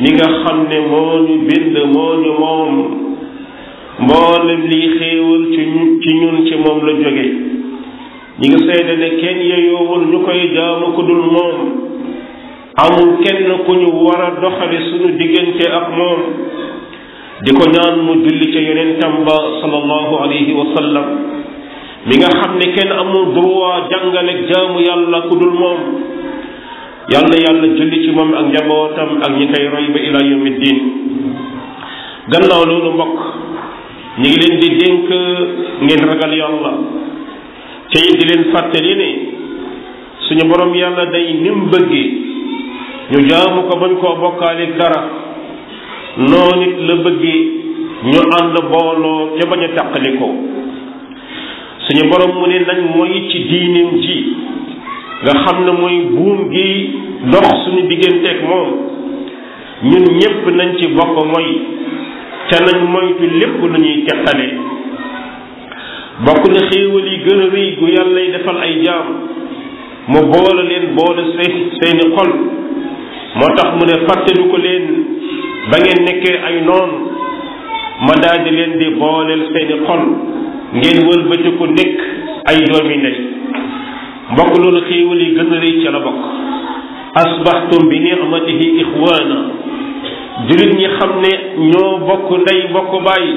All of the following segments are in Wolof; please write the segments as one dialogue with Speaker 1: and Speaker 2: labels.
Speaker 1: mi nga xam ne moo ñu bind moo ñu moom mboolem lii xéewal ci ci ñun ci moom la jóge ñi ngi seede ne kenn yeyoowul ñu koy jaamu ku dul moom amul kenn ku ñu war a doxale suñu diggante ak moom di ko ñaan mu julli ca yonentam ba sallallahu alayhi wa sallam mi nga xam ne kenn amul droit jàngale jaamu yàlla ku dul moom yal na yàlla julli ci moom ak njabootam ak ñi koy roy ba ila yawmi diin gannaaw loolu mbokk ñu ngi leen di dénk ngeen ragal yàlla te it di leen fàttali ne suñu borom yàlla day nim bëggee ñu jaamu ko bañ koo bokkaale dara noonu it la bëggee ñu ànd booloo te bañ a tàqali ko suñu borom mu ne nañ mooy ci diineem ji nga xam ne mooy buum gi dox suñu digganteeg moom ñun ñépp nañ ci bokk mooy te nañ moytu lépp lu ñuy teqale bokk na xéewal yi gën a rëy gu yàllay defal ay jaam mu boole leen boole seen seeni xol moo tax mu ne fàttali ko leen ba ngeen nekkee ay noon ma daal di leen di booleel seeni xol ngeen wëlbati ko nekk ay doomi ndey mbokk loolu xéewal yi gën a rëy ca la bokk asbaxtum bi nicmatihi ixwaana jullit ñi xam ne ñoo bokk ndey bokk bàyyi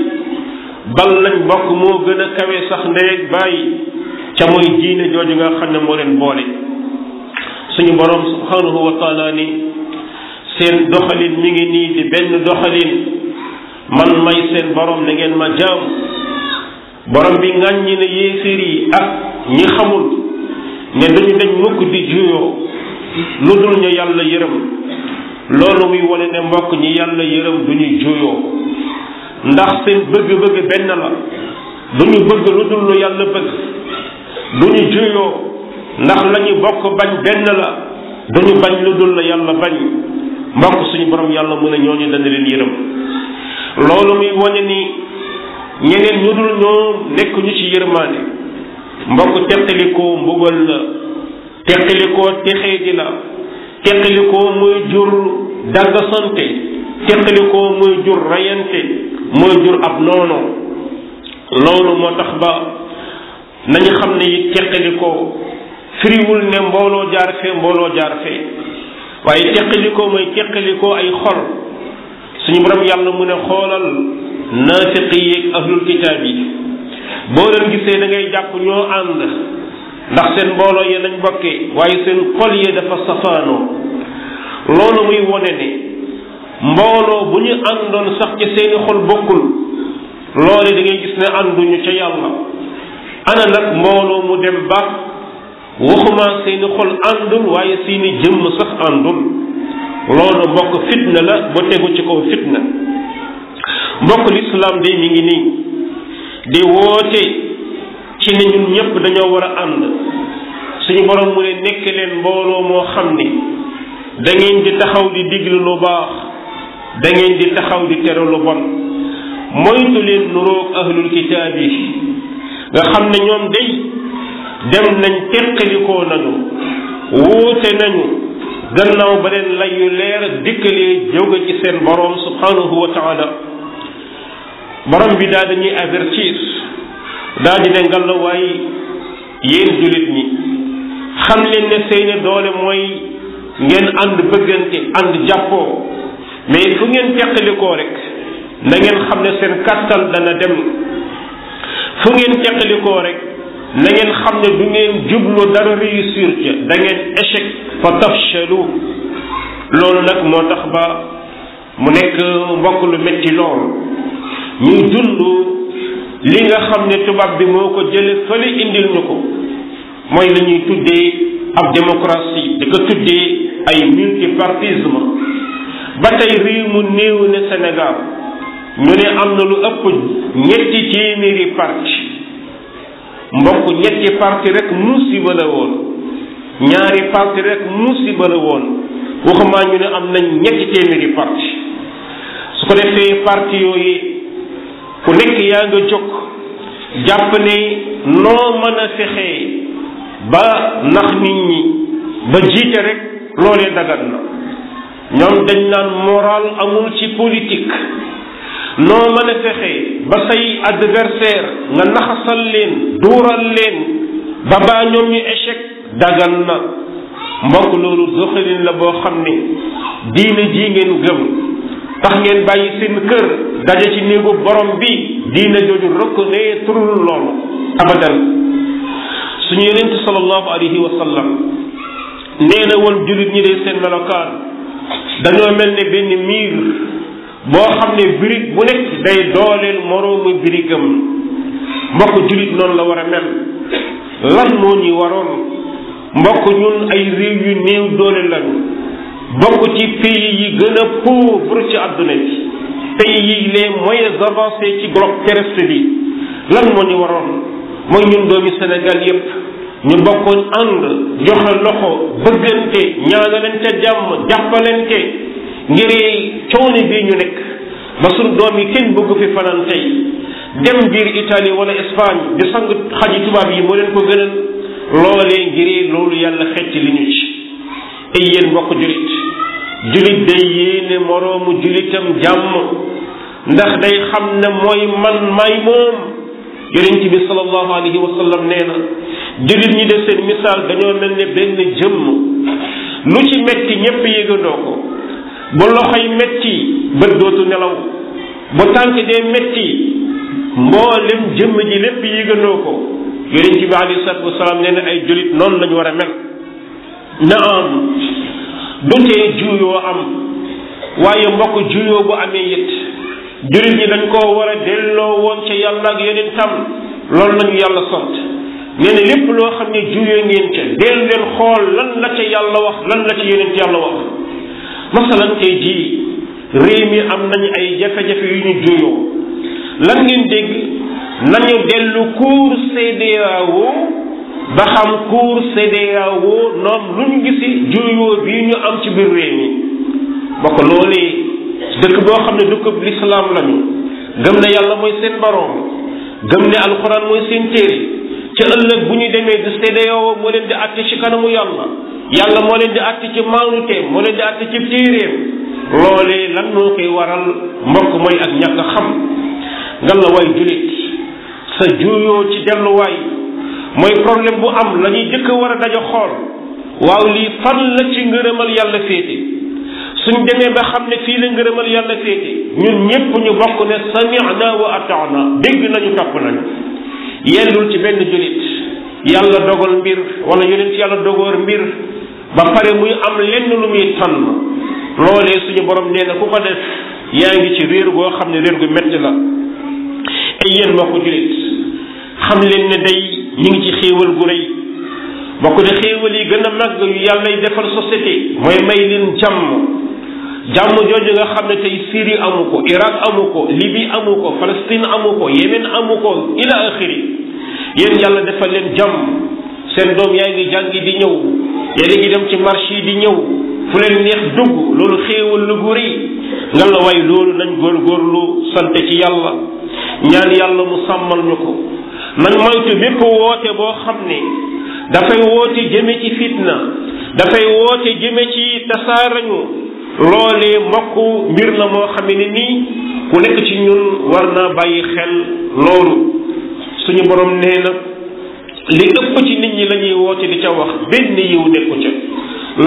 Speaker 1: bal lañ bokk moo gën a kawe sax ndey ak bàyyi ca mooy diine jooju nga xam ne moo leen boole suñu borom subhanahu wa taala ni seen doxalin mi ngi nii di benn doxalin man may seen borom na ngeen ma jaam borom bi ŋàññi na yéeféer yi ak ñi xamul ne duñu dañ mukk di juyoo lu dul ñu yàlla yërëm loolu muy wane ne mbokk ñi yàlla yërëm duñu juyoo ndax seen bëgg-bëgg benn la du ñu bëgg lu dul lu yàlla bëgg du ñu juyoo ndax la ñu bokk bañ benn la du ñu bañ lu dul la yàlla bañ mbokk suñu borom yàlla mu ne ñooñu dana leen yërëm loolu muy wane ni ñeneen ñu dul ñoom nekk ñu ci yërmaane mbokk teqalikoo mbugal la teqalikoo texee di la teqalikoo muy jur daggasante teqalikoo muy jur rayante muy jur ab noono loolu moo tax ba nañu xam ne it teqalikoo firiwul ne mbooloo jaar fee mbooloo jaar fee waaye teqalikoo mooy teqalikoo ay xol suñu borom yàlla mu ne xoolal naafiq yi ak ahlul kitaab yi boo leen gisee da ngay jàpp ñoo ànd ndax seen mbooloo ya lañ bokkee waaye seen xol ya dafa safaanoo loolu muy wone ne mbooloo bu ñu àndoon sax ci seeni xol bokkul loole da ngay gis ne ànduñu ca yàlla ana nag mbooloo mu dem ba waxuma seeni xol àndul waaye seeni jëmm sax àndul loolu mbokk fitna la ba tegu ci kaw fitna mbokk lislaam de mi ngi nii di woote ci ne ñun ñëpp dañoo war a ànd suñu borom mu ne nekk leen mbooloo moo xam ne da ngeen di taxaw di diglu lu baax da ngeen di taxaw di tere lu bon moytu leen nuroog ahlul kitaab yi nga xam ne ñoom day dem nañ teqalikoo nañu wuute nañu gannaaw ba leen lay yu leer dikkalee jóge ci seen borom subhanahu wa taala borom bi daal dañuy avertir daal di ne ngalla waaye yéen jullit ñi xam leen ne seeni doole mooy ngeen ànd bëggante ànd jàppoo mais fu ngeen teqalikoo rek na ngeen xam ne seen kàttan dana dem fu ngeen teqalikoo rek na ngeen xam ne du ngeen jublu dara réussir ca da ngeen échec fa tafshalu loolu nag moo tax ba mu nekk mbokk lu métti lool ñuy dund li nga xam ne tubaab bi moo ko jële fële indil ñu ko mooy la ñuy tuddee ab démocratie di ko tuddee ay multipartisme ba tey réew mu néew ne Sénégal ñu ne am na lu ëpp ñetti téeméeri parti mbokk ñetti parti rek musiba la woon ñaari parti rek musiba la woon waxumaa ñu ne am nañ ñetti téeméeri parti su ko defee parti yooyu ku nekk yaa nga jóg jàpp ne noo mën a fexee ba nax nit ñi ba jiite rek loolee dagat na ñoom dañ naan moral amul ci politique noo mën a fexe ba say adversaire nga naxasal leen duural leen ba baa ñoom ñu échec dagan na mbokk loolu doxalin la boo xam ne diine ji ngeen gëm tax ngeen bàyyi seen kër daje ci néegu borom bi diine jooju reconnaître loolu abadan suñu yonent sallallahu alayhi wa sallam nee na woon jullit ñi de seen melokaan dañoo mel ne benn miir boo xam ne birig bu nekk day dooleel moroomu birigam mbokk jullit noonu la war a mel lan moo ñuy waroon mbokk ñun ay réew yu néew doole lañu bokk ci pays yi gën a pauvre ci àdduna bi pays yi les moyens avancés ci bloc terrestre bi lan moo ñu waroon mooy ñun doomi Sénégal yépp ñu bokkoon ànd joxe loxo bëggante ñaanalante jàmm jàppalante ngir coono bii ñu nekk ba suñ doom yi kenn bëgg fi fanaan tey dem biir Italie wala Espagne di sang xaji tubaab yi moo leen ko gënal loolee ngir loolu yàlla xecc li ñu ci ay yéen mbokk julit julit day yéene moroomu julitam jàmm ndax day xam ne mooy man may moom yonent bi sallallahu alayhi wa sallam nee na jullit ñi def seen misaal dañoo mel ne benn jëmm lu ci metti ñépp yëgandoo ko bu loxoy metti bët dootu nelaw bu tànk dee metti mboolem jëmm ji lépp yëgandoo ko yonent bi alayhi salaatu wasalaam nee na ay jullit noonu lañu war a mel na am dutee juuyoo am waaye mbokk juuyoo bu amee it jullit ñi dañ koo war a delloo woon ca yàlla ak yeneen tam loolu lañu yàlla sant nee na lépp loo xam ne juuyoo ngeen ca del leen xool lan la ca yàlla wax lan la ca yeneen yàlla wax masalan tey jii réew mi am nañ ay jafe-jafe yu ñu juyoo lan ngeen dégg nañu dellu cour CEDEAO ba xam cour CEDEAO noom lu ñu gisi juyoo bi ñu am ci biir réew mi bokk loolee dëkk boo xam ne dëkkub lislaam lañu gëm ne yàlla mooy seen baroom gëm ne alxuraan mooy seen téere ca ëllëg bu ñu demee du CEDEAO moo leen di àtte ci kanamu yàlla yàlla moo leen di àtte ci maanuteem moo leen di àtte ci téeréem loolee lan moo koy waral mbokk mooy ak ñàkk a xam nga la way julit sa juuyoo ci delluwaay mooy problème bu am la ñuy jëkk war a daja xool waaw lii fan la ci ngërëmal yàlla féete suñ demee ba xam ne fii la ngërëmal yàlla féete ñun ñépp ñu bokk ne sami'na wa ata'na dégg nañu topp nañu yellul ci benn julit yàlla dogal mbir wala yonent yàlla dogoor mbir ba pare muy am lenn lu muy tànn loolee suñu borom nee na ku ko def yaa ngi ci réer goo xam ne réer gu metti la ay yéen moo ko julit xam leen ne day ñu ngi ci xéewal gu rëy bokk ne xéewal yi gën a màgg yu yàllay defal société mooy may leen jàmm jàmm jooju nga xam ne tey Syrie amu ko Irak amu ko Libye amu ko Palestine amu ko Yémen amu ko ila axiri yéen yàlla defal leen jàmm seen doom yaa ngi jàngi di ñëw yéen a ngi dem ci marché yi di ñëw fu leen neex dugg loolu xéewal lu gu rëy nga la way loolu nañ góorgóorlu sant ci yàlla ñaan yàlla mu sàmmal ñu ko nañ moytu bépp woote boo xam ne dafay woote jëme ci fitna dafay woote jëme ci tasaarañu loolee mbokk mbir la moo xam ne nii ku nekk ci ñun war naa bàyyi xel loolu suñu borom nee na li ëpp ci nit ñi la ñuy woote di ca wax benn yiw nekku ca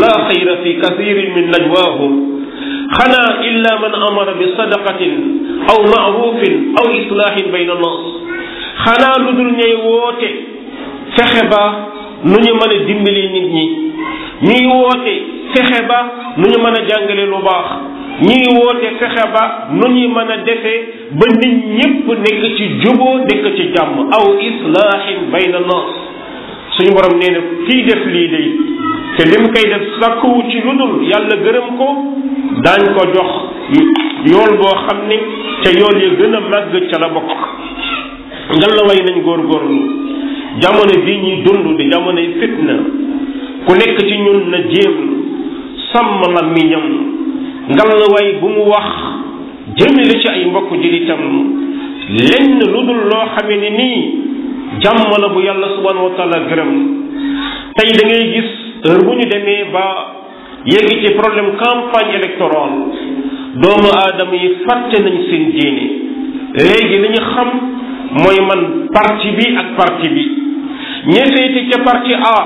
Speaker 1: laa xayra fi kathirin min najwaahum xanaa illa man amara bi sadaqatin aw maarufin aw islaahin bayna nas xanaa lu dul ñay woote fexe ba nu ñu mën a dimbalee nit ñi ñuy woote fexe ba nu ñu mën a jàngale lu baax ñuy woote fexe ba nu ñuy mën a defee ba nit ñépp nekk ci juboo nekk ci jàmm aw islaahin bayna nas suñu borom nee na kii def lii day te lim koy def sakkuwu ci lu dul yàlla gërëm ko daañ ko jox yool boo xam ne te yool ya gën a màgg ca la bokk ngal la way nañ góorgóorlu jamono bi ñuy dund di jamonoy fitna ku nekk ci ñun na jéem sàmm la miñam ngal la way bu mu wax jëmale ci ay mbokk jullitam lenn lu dul loo xamee ne nii jàmm la bu yàlla subhanahu wa taala gërëm tey da ngay gis heure bu ñu demee ba yegg ci problème campagne électorale doomu aadama yi fàtte nañ seen diine léegi li ñu xam mooy man parti bi ak parti bi ña féete ca parti A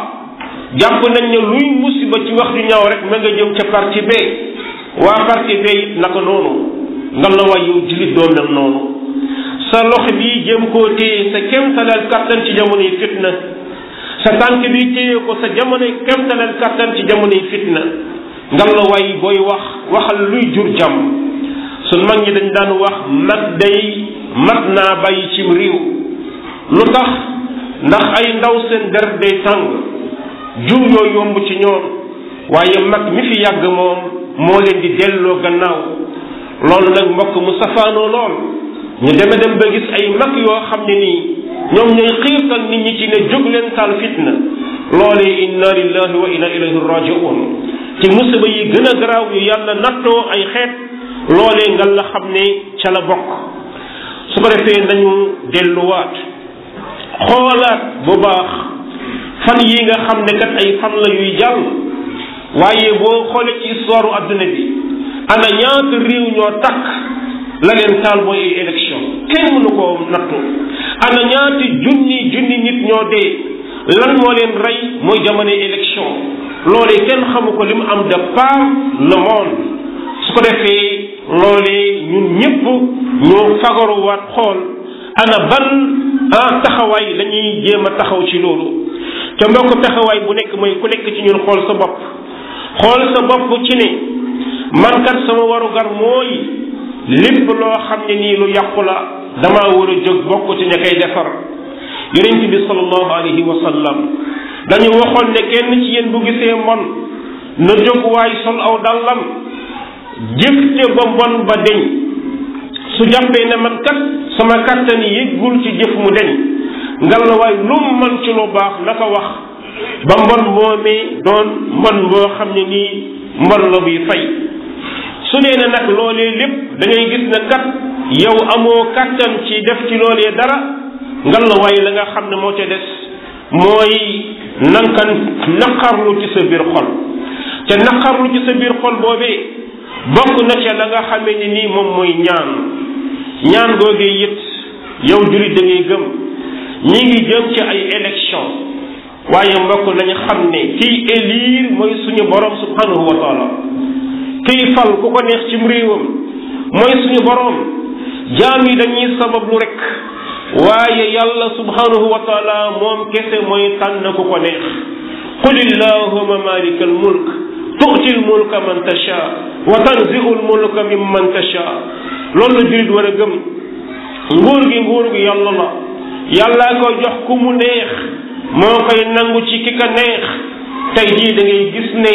Speaker 1: jàpp nañ ne luy musiba ci wax ju ñaaw rek ma nga jëm ca parti B waa parti B it naka noonu nga la waay yow jullit doo mel noonu sa loxo bii jëm koo téye sa kéem talaal kàttan ci jamono yi fitna sa tànk bi téye ko sa jamonoy kemtalal kattan ci jamonoy fitna ngal la way booy wax waxal luy jur jàmm sun mag ñi dañ daan wax mag day mag naa bàyyi cim réew lu tax ndax ay ndaw seen der day tàng jum yoo yomb ci ñoom waaye mag mi fi yàgg moom moo leen di delloo gannaaw loolu nag mbokk mu safaanoo lool ñu deme dem ba gis ay mag yoo xam ne nii ñoom ñooy xiirtal nit ñi ci ne jóg leen taal fitna loolee inna lillahi wa inna ilayhi rajiun ci musiba yi gën a garaaw yu yàlla nattoo ay xeet loolee nga la xam ne ca la bokk su ko defee nañu delluwaat xoolaat bu baax fan yi nga xam ne kat ay fan la yuy jàll waaye boo xoolee ci histoire adduna bi ana ñaata réew ñoo takk la leen taal mooy ay élection kenn mënu koo nattu ana ñaati junni junni nit ñoo dee lan moo leen rey mooy jamono élection loolee kenn xamu ko li mu am de par le monde su ko defee loolee ñun ñëpp ñoo fagaruwaat xool ana ban ah taxawaay la ñuy jéem a taxaw ci loolu te mbokk taxawaay bu nekk mooy ku nekk ci ñun xool sa bopp xool sa bopp ci ne man kat sama warugar mooy lépp loo xam ne nii lu yàqu la damaa war a jóg bokk ci ña koy defar yonent bi sallallahu alayhi wa sallam dañu waxoon ne kenn ci yéen bu gisee mon na jóg waay sol aw dàllam jëf ja ba bon ba deñ su jàppee ne man kat sama kàttan yëggul ci jëf mu deñ ngal la waay lu mu mën ci lu baax na ko wax ba mbon moomee doon mbon boo xam ne nii mbon la buy fay su dee ne nag loolee lépp da ngay gis ne kat yow amoo kàttan ci def ci loolee dara ngal la waaye la nga xam ne moo ca des mooy nanka naqarlu ci sa biir xol te naqarlu ci sa biir xol boobee bokk na ca la nga xamee ni nii moom mooy ñaan ñaan googee it yow jurit da ngay gëm ñi ngi jëm ci ay élection waaye mbokk nañu xam ne kiy élire mooy suñu borom subhanahu wa taala kiy fal ku ko neex ci réewam mooy suñu borom jaam yi dañuy sabablu rek waaye yàlla subhanahu wa taala moom kese mooy tànn ku ko neex qul illahuma malika al mulk tu'ti al mulka man tasha wa tanzi'u al mulka mimman tasha loolu la jurit war a gëm nguur gi nguur gi yàlla la yàllaa koy jox ku mu neex moo koy nangu ci ki ka neex tey jii da ngay gis ne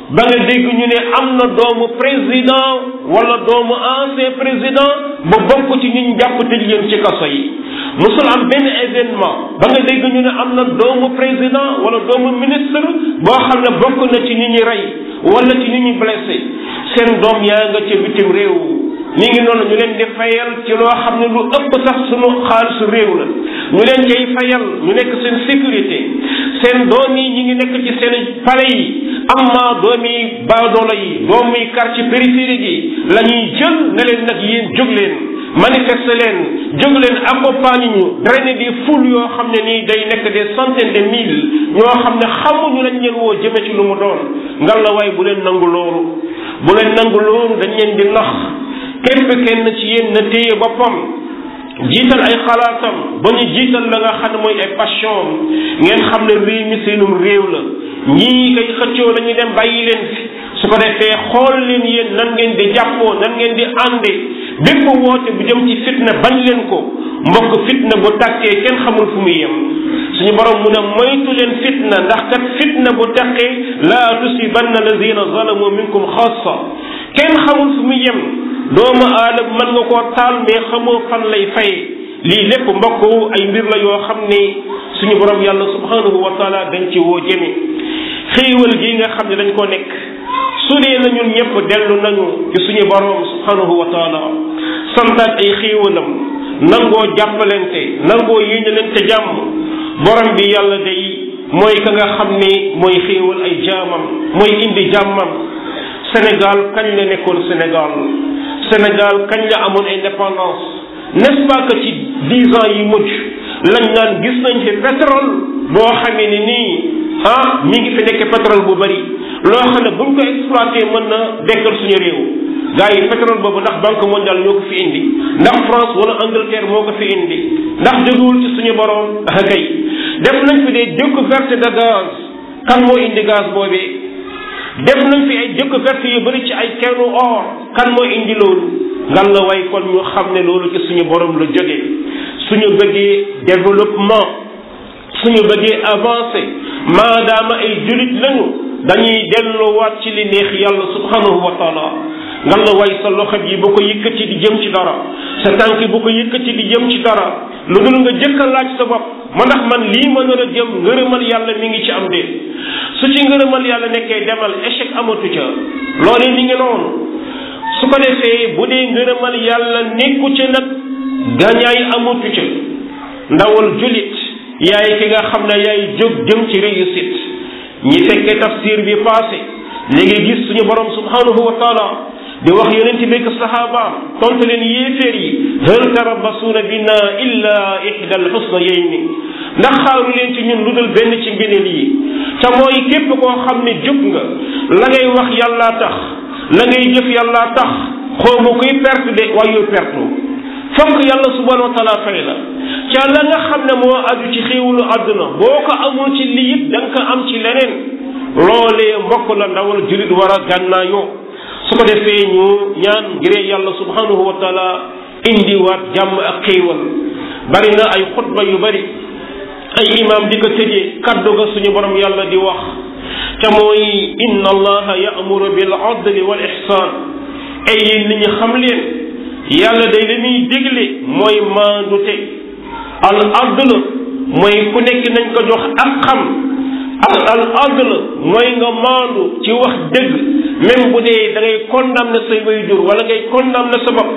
Speaker 1: da nga dégg ñu ne am na doomu président wala doomu ancien président ba bokk ci ñun jàpp tëj leen ci kaso yi musul am benn événement ba nga dégg ñu ne am na doomu président wala doomu ministre boo xam ne bokk na ci ñi ñu rey wala ci ñi ñu blessé seen doom yaa nga ca bitim réew mi ngi noonu ñu leen di fayal ci loo xam ne lu ëpp sax sunu xaalisu réew la ñu leen cay fayal ñu nekk seen sécurité seen doom yi ñi ngi nekk ci seen pale yi amma doomi baadoolo yi doomi quartier périphérique yi la ñuy jël ne leen nag yéen jóg leen manifester leen jóg leen accompagner ñu drainer des foules yoo xam ne nii day nekk des centaines de mille ñoo xam ne xamuñu lañ leen woo jëme ci lu mu doon ngal la waaye bu leen nangu loolu bu leen nangu loolu dañ leen di nax képp kenn ci yéen na téye boppam jiital ay xalaatam ba ñu jiital la nga xam ne mooy ay passion ngeen xam ne réew mi seenum réew la ñii kay xëccoo dañuy dem bàyyi leen fi su ko defee xool leen yéen nan ngeen di jàppoo nan ngeen di àndee bépp woote bu jëm ci fitna bañ leen ko mbokk fitna bu tàkkee kenn xamul fu muy yem suñu borom mu ne moytu leen fitna ndax kat fitna bu tàkkee laa tusibanna lazina zalamu minkum xaasa kenn xamul fu mu yem doomu aadama mën nga koo taal mais xamoo fan lay fay lii lépp mbokk ay mbir la yoo xam ne suñu borom yàlla subhanahu wa taala dañ ci woo jëme xéewal gi nga xam ne dañ koo nekk su dee na ñun ñëpp dellu nañu ci suñu borom subhanahu wa taala santaat ay xéewalam nangoo jàppalante nangoo yéenalante jàmm borom bi yàlla day mooy ka nga xam ne mooy xéewal ay jaamam mooy indi jàmmam Sénégal kañ la nekkoon Sénégal Sénégal kañ la amoon indépendance n'est-ce pas que ci dix ans yi mujj lañ naan gis nañ fi pétrole boo xamee ni nii ah mi ngi fi nekk pétrole bu bari loo xam ne buñ ko exploité mën na dekkal suñu réew gars yi pétrole boobu ndax banque mondiale ñoo ko fi indi ndax France wala Angleterre moo ko fi indi ndax jógewul ci suñu borom ah kay def nañ fi des découvertes de gaz kan moo indi gaz boobee def nañ fi ay jëkk verte yu bëri ci ay keenu or kan moo indi loolu ngan la way kon ñu xam ne loolu ci suñu borom la jóge suñu bëggee développement suñu bëggee avancé maadaama ay julit lañu dañuy delluwaat ci li neex yàlla subhanahu wa taala ngan la way sa loxo bi bu ko yëkkati di jëm ci dara sa tànk bu ko yëkkati di jëm ci dara lu dul nga jëkk a laaj sa bopp ma ndax man lii ma nar a jëm ngërëmal yàlla mi ngi ci am déet su ci ngërëmal yàlla nekkee demal échec amatu ca loolee mi ngi noonu su ko defee bu dee ngërëmal yàlla nekku ca nag gañaay amatu ca ndawal julit yaay ki nga xam ne yaay jóg jëm ci réussite ñi fekke tafsir bi passé li nga gis suñu borom subhanahu wa taala di wax yonent bi ak saxaabaam tontu leen yéeféer yi hal tarabbasuuna bina illa ihda alxusnayayni ndax xaaru leen ci ñun lu dul benn ci ngëneel yi te mooy képp koo xam ne jóg nga la ngay wax yàllaa tax la ngay jëf yàllaa tax xaw ma kuy perte de waaye yow perte fokk yàlla subhanahu wa taala fay la ca la nga xam ne moo aju ci xéewalu àdduna boo ko amul ci lii it da nga ko am ci leneen loolee mbokk la ndawal julit war a gànnaayoo su ko defee ñu ñaan ngir yàlla subhanahu wa taala indiwaat jàmm ak xéewal bari na ay xutba yu bari ay imaam di ko tëjee kaddu ga suñu borom yàlla di wax te mooy inna allaha ya'muru bil adli wal ihsan ay yéen nit ñi xam leen yàlla day li muy digle mooy maandute al adl mooy ku nekk nañ ko jox ak xam al al adl mooy nga maandu ci wax dëgg même bu dee da ngay condamné say waajur wala ngay condamné sa bopp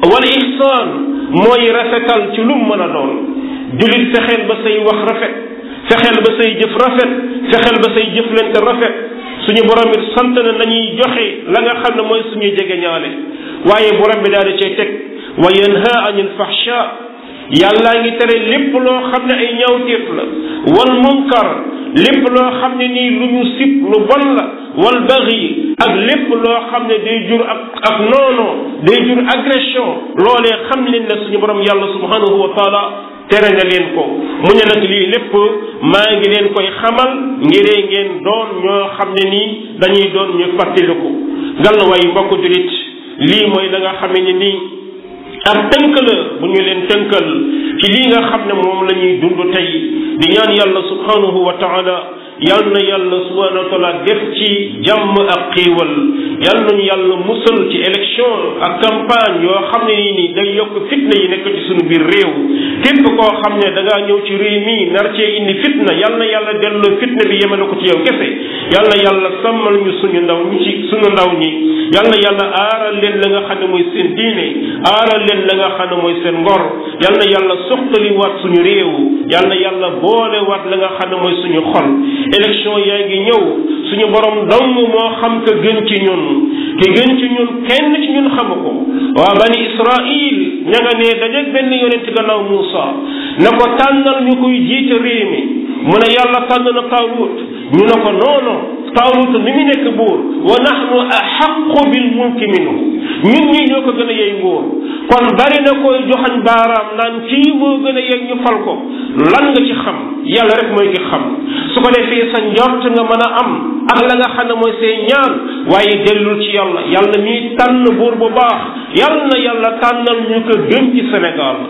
Speaker 1: wal ihsaan mooy rafetal ci lu mu mën a doon jullit fexeel ba say wax rafet fexeel ba say jëf rafet fexeel ba say jëflante rafet suñu borom it sant na nañuy joxe la nga xam ne mooy suñuy jege ñaale waaye borom bi daal di cay teg wa yanha anil fahsha yàllaa ngi tere lépp loo xam ne ay ñaawteef la wal munkar lépp loo xam ne nii lu ñu sib lu bon la wal baxi ak lépp loo xam ne day jur ak ak noono day jur agression loolee xam leen ne suñu borom yàlla subhanahu wa taala tere na leen ko mu ne nag lii lépp maa ngi leen koy xamal ngiree ngeen doon ñoo xam ne nii dañuy doon ñu fàttaliku ngal na waaye mbokk julit lii mooy la nga xamee ne nii ak tënk la bu ñu leen tënkal ci lii nga xam ne moom la ñuy dund tey di ñaan yàlla subhanahu wa taala yal na yàlla subhanahu wa taala def ci jàmm ak xiiwal yal nañu yàlla musal ci élection ak campagne yoo xam ne nii nii day yokk fitna yi nekk ci suñu biir réew képp koo xam ne da ngaa ñëw ci réew mii nar cee indi fitna yal na yàlla delloo fitna bi yemale ko ci yow kese yal na yàlla sàmmal ñu suñu ndaw ñi ci suñu ndaw ñi yal na yàlla aaral leen la nga xam ne mooy seen diine aaral leen la nga xam ne mooy seen ngor yal na yàlla soxtali waat suñu réew yal na yàlla boole waat la nga xam ne mooy suñu xol élection yaa ngi ñëw suñu borom dong moo xam ka gën ci ñun ki gën ci ñun kenn ci ñun xamu ko waa bani israil ña nga ne dajeeg benn yonent gannaaw Muusa na ko tànnal ñu koy jiite réew mi mu ne yàlla tànn na Taawut ñu ne ko non non Taalut mi ngi nekk buur wa nahnu ahaqqu bil mulki minhu ñun ñii ñoo ko gën a yey nguur kon bari na koy joxañ baaraam naan kii moo gën a yey ñu fal ko lan nga ci xam yàlla rek mooy ki xam su ko defee sa njort nga mën a am ak la nga xam ne mooy say ñaan waaye dellul ci yàlla yàlla mii tànn buur bu baax yàlla na yàlla tànnal ñu ko gën ci Sénégal